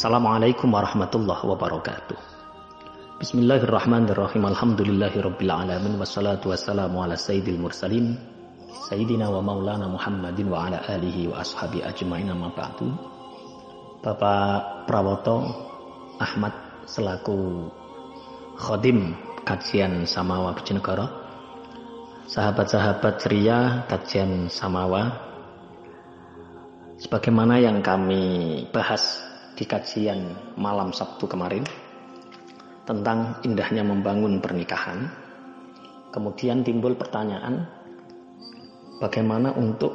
Assalamualaikum warahmatullahi wabarakatuh. Bismillahirrahmanirrahim. Alhamdulillahirabbil alamin wassalatu wassalamu ala sayyidil mursalin sayyidina wa maulana Muhammadin wa ala alihi wa ashabi ajmain amma ba'du. Bapak Prawoto Ahmad selaku khodim kajian Samawa Bojonegoro. Sahabat-sahabat ceria kajian Samawa sebagaimana yang kami bahas di kajian malam Sabtu kemarin tentang indahnya membangun pernikahan. Kemudian timbul pertanyaan bagaimana untuk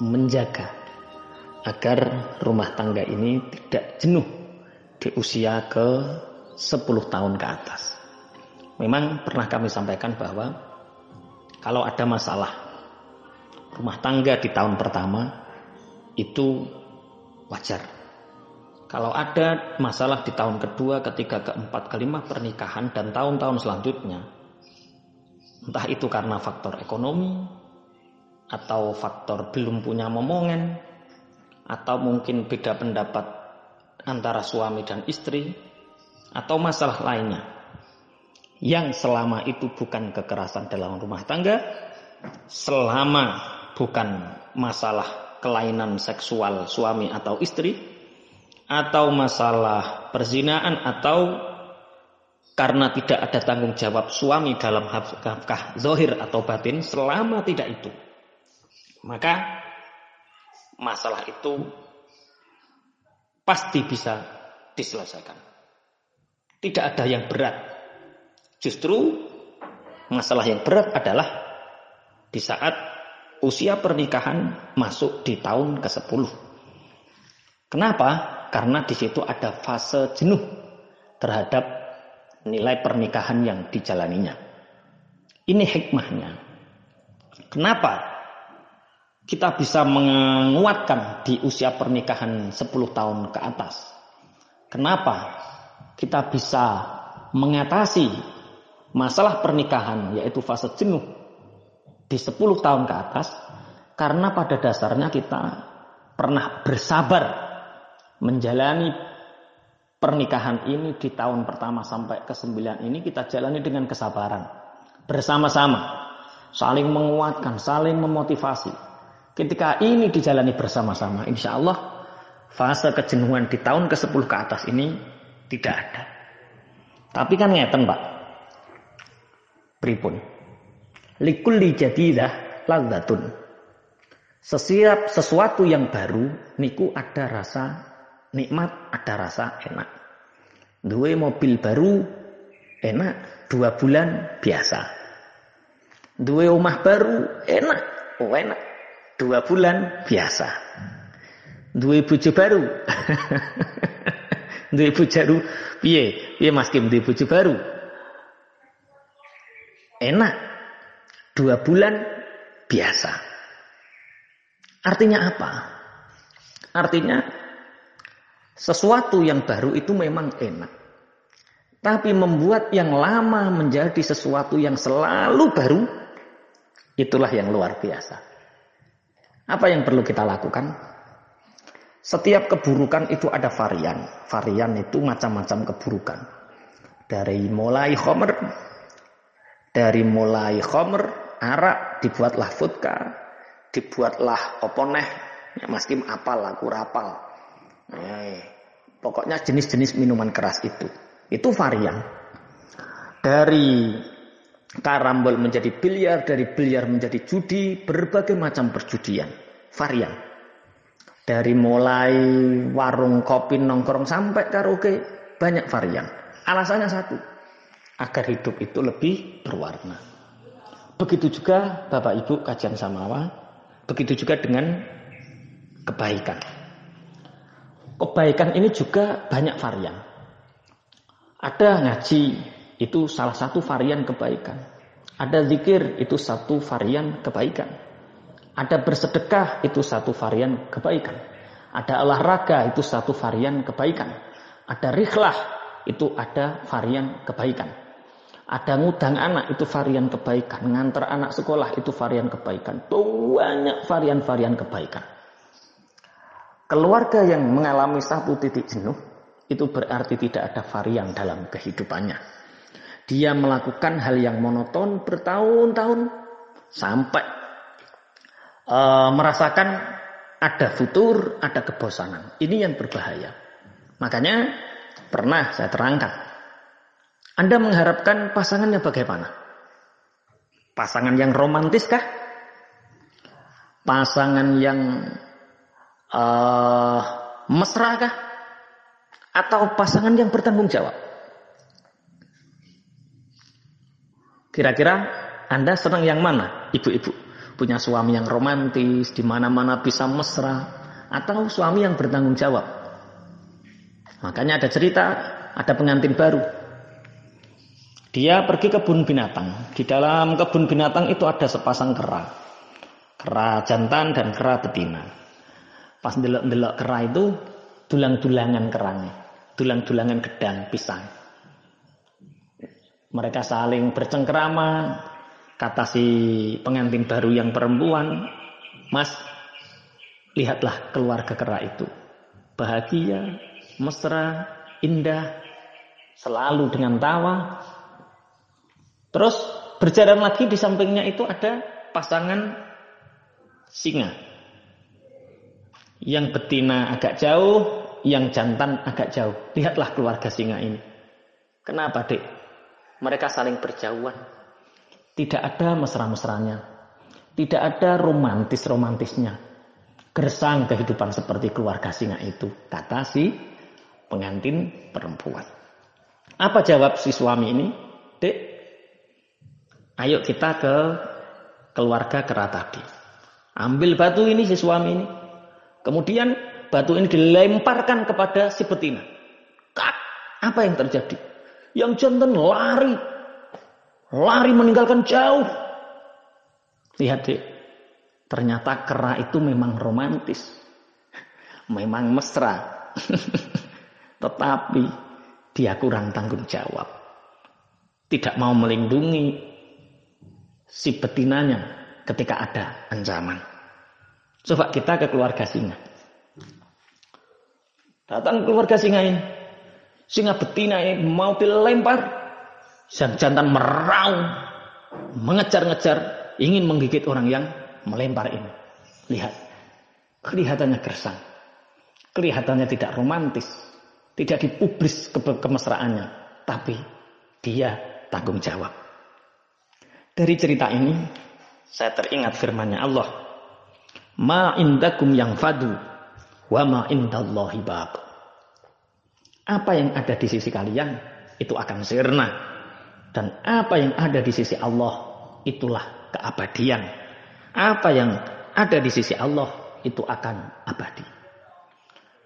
menjaga agar rumah tangga ini tidak jenuh di usia ke 10 tahun ke atas. Memang pernah kami sampaikan bahwa kalau ada masalah rumah tangga di tahun pertama itu wajar kalau ada masalah di tahun kedua, ketiga, keempat, kelima pernikahan dan tahun-tahun selanjutnya, entah itu karena faktor ekonomi atau faktor belum punya momongan atau mungkin beda pendapat antara suami dan istri atau masalah lainnya yang selama itu bukan kekerasan dalam rumah tangga, selama bukan masalah kelainan seksual suami atau istri, atau masalah perzinaan atau karena tidak ada tanggung jawab suami dalam nafkah zohir atau batin selama tidak itu. Maka masalah itu pasti bisa diselesaikan. Tidak ada yang berat. Justru masalah yang berat adalah di saat usia pernikahan masuk di tahun ke-10 kenapa? Karena di situ ada fase jenuh terhadap nilai pernikahan yang dijalaninya. Ini hikmahnya. Kenapa kita bisa menguatkan di usia pernikahan 10 tahun ke atas? Kenapa kita bisa mengatasi masalah pernikahan yaitu fase jenuh di 10 tahun ke atas? Karena pada dasarnya kita pernah bersabar menjalani pernikahan ini di tahun pertama sampai ke sembilan ini kita jalani dengan kesabaran. Bersama-sama. Saling menguatkan, saling memotivasi. Ketika ini dijalani bersama-sama, insya Allah fase kejenuhan di tahun ke-10 ke atas ini tidak ada. Tapi kan ngeten pak. Pripun. Likulli jadidah ladzatun. Sesiap sesuatu yang baru niku ada rasa nikmat ada rasa enak. Dua mobil baru enak, dua bulan biasa. Dua rumah baru enak, oh enak, dua bulan biasa. Dua bojo baru. dua bojo baru piye? Piye Mas Kim dua bojo baru? Enak. Dua bulan biasa. Artinya apa? Artinya sesuatu yang baru itu memang enak. Tapi membuat yang lama menjadi sesuatu yang selalu baru, itulah yang luar biasa. Apa yang perlu kita lakukan? Setiap keburukan itu ada varian. Varian itu macam-macam keburukan. Dari mulai khomer, dari mulai khomer, arak, dibuatlah vodka, dibuatlah oponeh, ya Mas Kim apal, aku rapal. Eh, pokoknya jenis-jenis minuman keras itu. Itu varian. Dari karambol menjadi biliar, dari biliar menjadi judi, berbagai macam perjudian. Varian. Dari mulai warung kopi nongkrong sampai karaoke, banyak varian. Alasannya satu, agar hidup itu lebih berwarna. Begitu juga Bapak Ibu kajian samawa, begitu juga dengan kebaikan. Kebaikan ini juga banyak varian. Ada ngaji, itu salah satu varian kebaikan. Ada zikir, itu satu varian kebaikan. Ada bersedekah, itu satu varian kebaikan. Ada olahraga, itu satu varian kebaikan. Ada rikhlah, itu ada varian kebaikan. Ada ngudang anak, itu varian kebaikan. Ngantar anak sekolah, itu varian kebaikan. Banyak varian-varian kebaikan. Keluarga yang mengalami satu titik jenuh itu berarti tidak ada varian dalam kehidupannya. Dia melakukan hal yang monoton bertahun-tahun sampai uh, merasakan ada futur, ada kebosanan. Ini yang berbahaya. Makanya pernah saya terangkan. Anda mengharapkan pasangannya bagaimana? Pasangan yang romantis kah? Pasangan yang uh, mesra kah? Atau pasangan yang bertanggung jawab? Kira-kira Anda senang yang mana, ibu-ibu? Punya suami yang romantis, di mana-mana bisa mesra, atau suami yang bertanggung jawab? Makanya ada cerita, ada pengantin baru. Dia pergi ke kebun binatang. Di dalam kebun binatang itu ada sepasang kera. Kera jantan dan kera betina. Pas delok-delok kera itu, dulang-dulangan kerangnya dulang-dulangan gedang pisang. Mereka saling bercengkerama, kata si pengantin baru yang perempuan, Mas, lihatlah keluarga kera itu. Bahagia, mesra, indah, selalu dengan tawa. Terus berjalan lagi di sampingnya itu ada pasangan singa. Yang betina agak jauh, yang jantan agak jauh. Lihatlah keluarga singa ini. Kenapa, Dek? Mereka saling berjauhan. Tidak ada mesra-mesranya. Tidak ada romantis-romantisnya. Gersang kehidupan seperti keluarga singa itu. Kata si pengantin perempuan. Apa jawab si suami ini? Dek, ayo kita ke keluarga kera tadi. Ambil batu ini si suami ini. Kemudian batu ini dilemparkan kepada si betina. Kak, apa yang terjadi? Yang jantan lari. Lari meninggalkan jauh. Lihat deh. Ternyata kera itu memang romantis. Memang mesra. Tetapi dia kurang tanggung jawab. Tidak mau melindungi si betinanya ketika ada ancaman. Coba kita ke keluarga singa. Datang keluarga singa ini. Singa betina ini mau dilempar. Sang jantan meraung. Mengejar-ngejar. Ingin menggigit orang yang melempar ini. Lihat. Kelihatannya gersang. Kelihatannya tidak romantis. Tidak dipublis ke kemesraannya. Tapi dia tanggung jawab. Dari cerita ini. Saya teringat firmannya Allah. Ma indakum yang fadu Wa ma indallahi baq. Apa yang ada di sisi kalian itu akan sirna. Dan apa yang ada di sisi Allah itulah keabadian. Apa yang ada di sisi Allah itu akan abadi.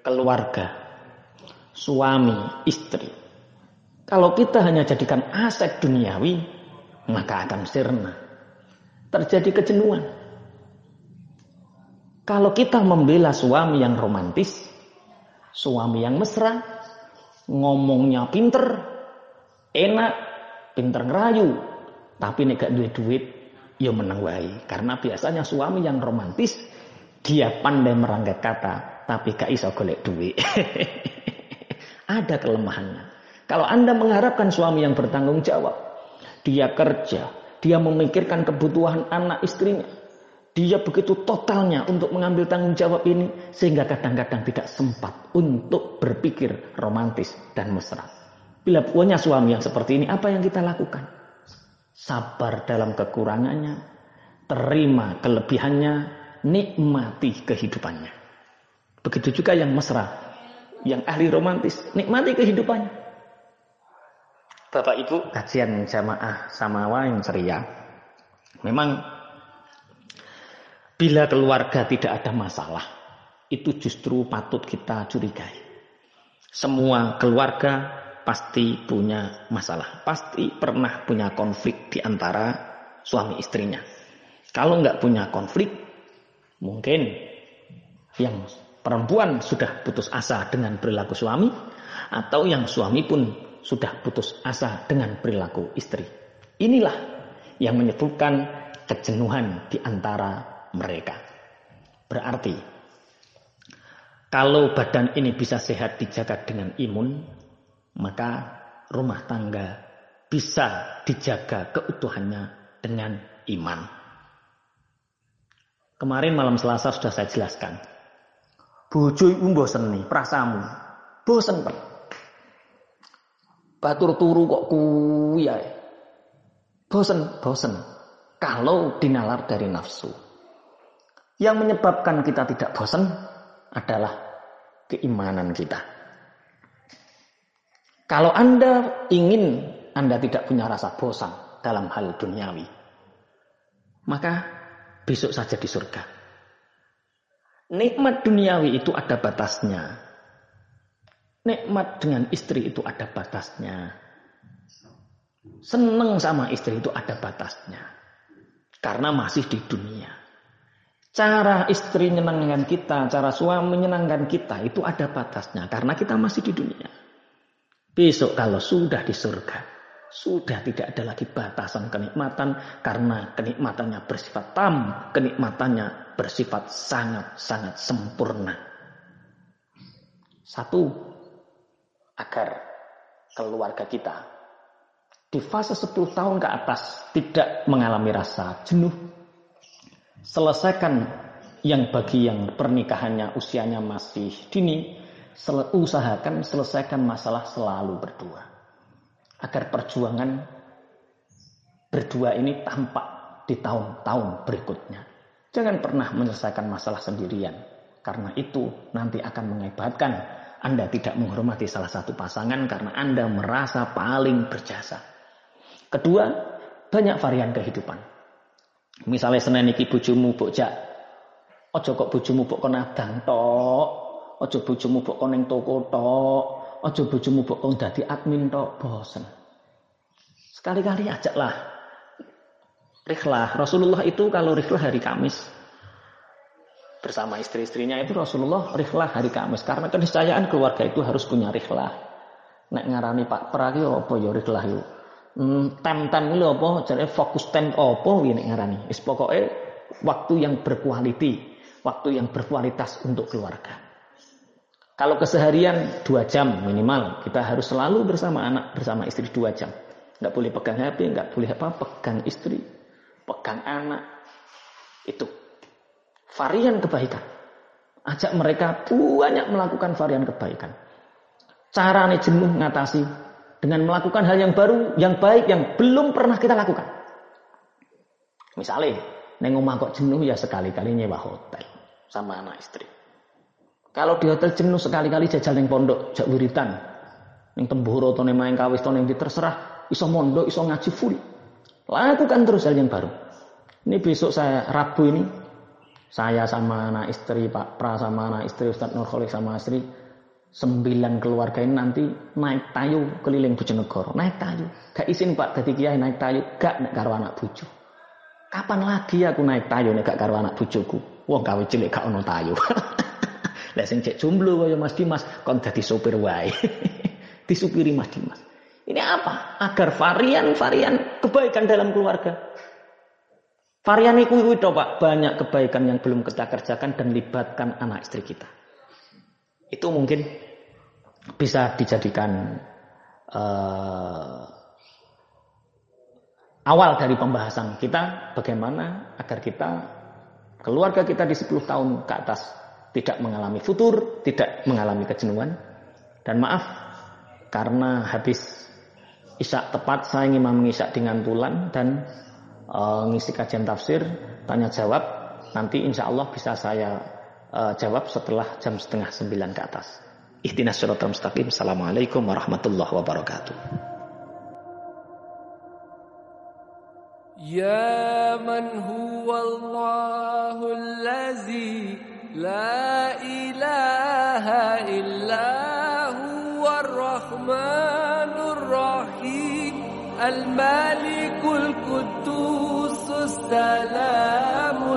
Keluarga, suami, istri. Kalau kita hanya jadikan aset duniawi, maka akan sirna. Terjadi kejenuhan. Kalau kita membela suami yang romantis, suami yang mesra, ngomongnya pinter, enak, pinter ngerayu, tapi nek gak duit duit, ya menang wae. Karena biasanya suami yang romantis, dia pandai merangkai kata, tapi gak iso golek duit. Ada kelemahannya. Kalau Anda mengharapkan suami yang bertanggung jawab, dia kerja, dia memikirkan kebutuhan anak istrinya, dia begitu totalnya untuk mengambil tanggung jawab ini sehingga kadang-kadang tidak sempat untuk berpikir romantis dan mesra. Bila punya suami yang seperti ini, apa yang kita lakukan? Sabar dalam kekurangannya, terima kelebihannya, nikmati kehidupannya. Begitu juga yang mesra, yang ahli romantis, nikmati kehidupannya. Bapak Ibu, kajian jamaah samawa yang ceria. Memang Bila keluarga tidak ada masalah, itu justru patut kita curigai. Semua keluarga pasti punya masalah, pasti pernah punya konflik di antara suami istrinya. Kalau nggak punya konflik, mungkin yang perempuan sudah putus asa dengan perilaku suami, atau yang suami pun sudah putus asa dengan perilaku istri. Inilah yang menyebabkan kejenuhan di antara mereka. Berarti Kalau badan ini bisa sehat dijaga dengan imun, maka rumah tangga bisa dijaga keutuhannya dengan iman. Kemarin malam Selasa sudah saya jelaskan. Bojo iku bosen nih, prasamu. Bosen, Pak. Batur turu kok kuwi ya. Bosen, bosen. Kalau dinalar dari nafsu. Yang menyebabkan kita tidak bosen adalah keimanan kita. Kalau Anda ingin Anda tidak punya rasa bosan dalam hal duniawi, maka besok saja di surga. Nikmat duniawi itu ada batasnya. Nikmat dengan istri itu ada batasnya. Seneng sama istri itu ada batasnya. Karena masih di dunia. Cara istri menyenangkan kita, cara suami menyenangkan kita itu ada batasnya karena kita masih di dunia. Besok kalau sudah di surga, sudah tidak ada lagi batasan kenikmatan karena kenikmatannya bersifat tam, kenikmatannya bersifat sangat-sangat sempurna. Satu, agar keluarga kita di fase 10 tahun ke atas tidak mengalami rasa jenuh, selesaikan yang bagi yang pernikahannya usianya masih dini, usahakan selesaikan masalah selalu berdua. Agar perjuangan berdua ini tampak di tahun-tahun berikutnya. Jangan pernah menyelesaikan masalah sendirian. Karena itu nanti akan mengebatkan Anda tidak menghormati salah satu pasangan karena Anda merasa paling berjasa. Kedua, banyak varian kehidupan. Misalnya Senin iki bojomu bocah. Aja kok bojomu mbok kon adang tok. Aja bojomu mbok kon ning toko tok. Aja bojomu mbok kon dadi admin tok, bosen. Sekali-kali ajaklah. Rihlah. Rasulullah itu kalau rihlah hari Kamis bersama istri-istrinya itu Rasulullah rihlah hari Kamis karena keniscayaan keluarga itu harus punya rihlah. Nek ngarani Pak Pragi apa ya rihlah yuk hmm, tem-tem ini apa? Jadi fokus tem apa? Ini ngarani? Is pokoknya waktu yang berkualiti waktu yang berkualitas untuk keluarga. Kalau keseharian dua jam minimal kita harus selalu bersama anak bersama istri dua jam. Nggak boleh pegang HP nggak boleh apa pegang istri pegang anak. Itu. Varian kebaikan. Ajak mereka banyak melakukan varian kebaikan. Cara nih jenuh ngatasi dengan melakukan hal yang baru, yang baik, yang belum pernah kita lakukan. Misalnya, neng omah kok jenuh ya sekali-kali nyewa hotel sama anak istri. Kalau di hotel jenuh sekali-kali jajal neng pondok, jak wiritan, neng temboro atau neng main kawis atau neng terserah, iso mondok, iso ngaji full. Lakukan terus hal yang baru. Ini besok saya Rabu ini saya sama anak istri Pak Pra sama anak istri Ustadz Nurholik sama istri sembilan keluarga ini nanti naik tayu keliling Bojonegoro. Naik tayu. Gak izin pak dari kiai naik tayu. Gak nek karo anak bojo. Kapan lagi aku naik tayu nek gak karo anak bojoku? Wong gawe cilik gak ono tayu. Lah sing cek jomblo kaya Mas Dimas kon dadi sopir wae. Disupiri Mas Dimas. Ini apa? Agar varian-varian kebaikan dalam keluarga. Varian itu itu pak. Banyak kebaikan yang belum kita kerjakan dan libatkan anak istri kita itu mungkin bisa dijadikan uh, awal dari pembahasan kita bagaimana agar kita keluarga kita di 10 tahun ke atas tidak mengalami futur, tidak mengalami kejenuhan. Dan maaf karena habis isak tepat saya ingin mengisak dengan tulan dan uh, ngisi kajian tafsir tanya jawab nanti insya Allah bisa saya uh, jawab setelah jam setengah sembilan ke atas. Ihdinas siratal mustaqim. Assalamualaikum warahmatullahi wabarakatuh. يا من هو الله الذي لا إله إلا هو الرحمن الرحيم الملك القدوس السلام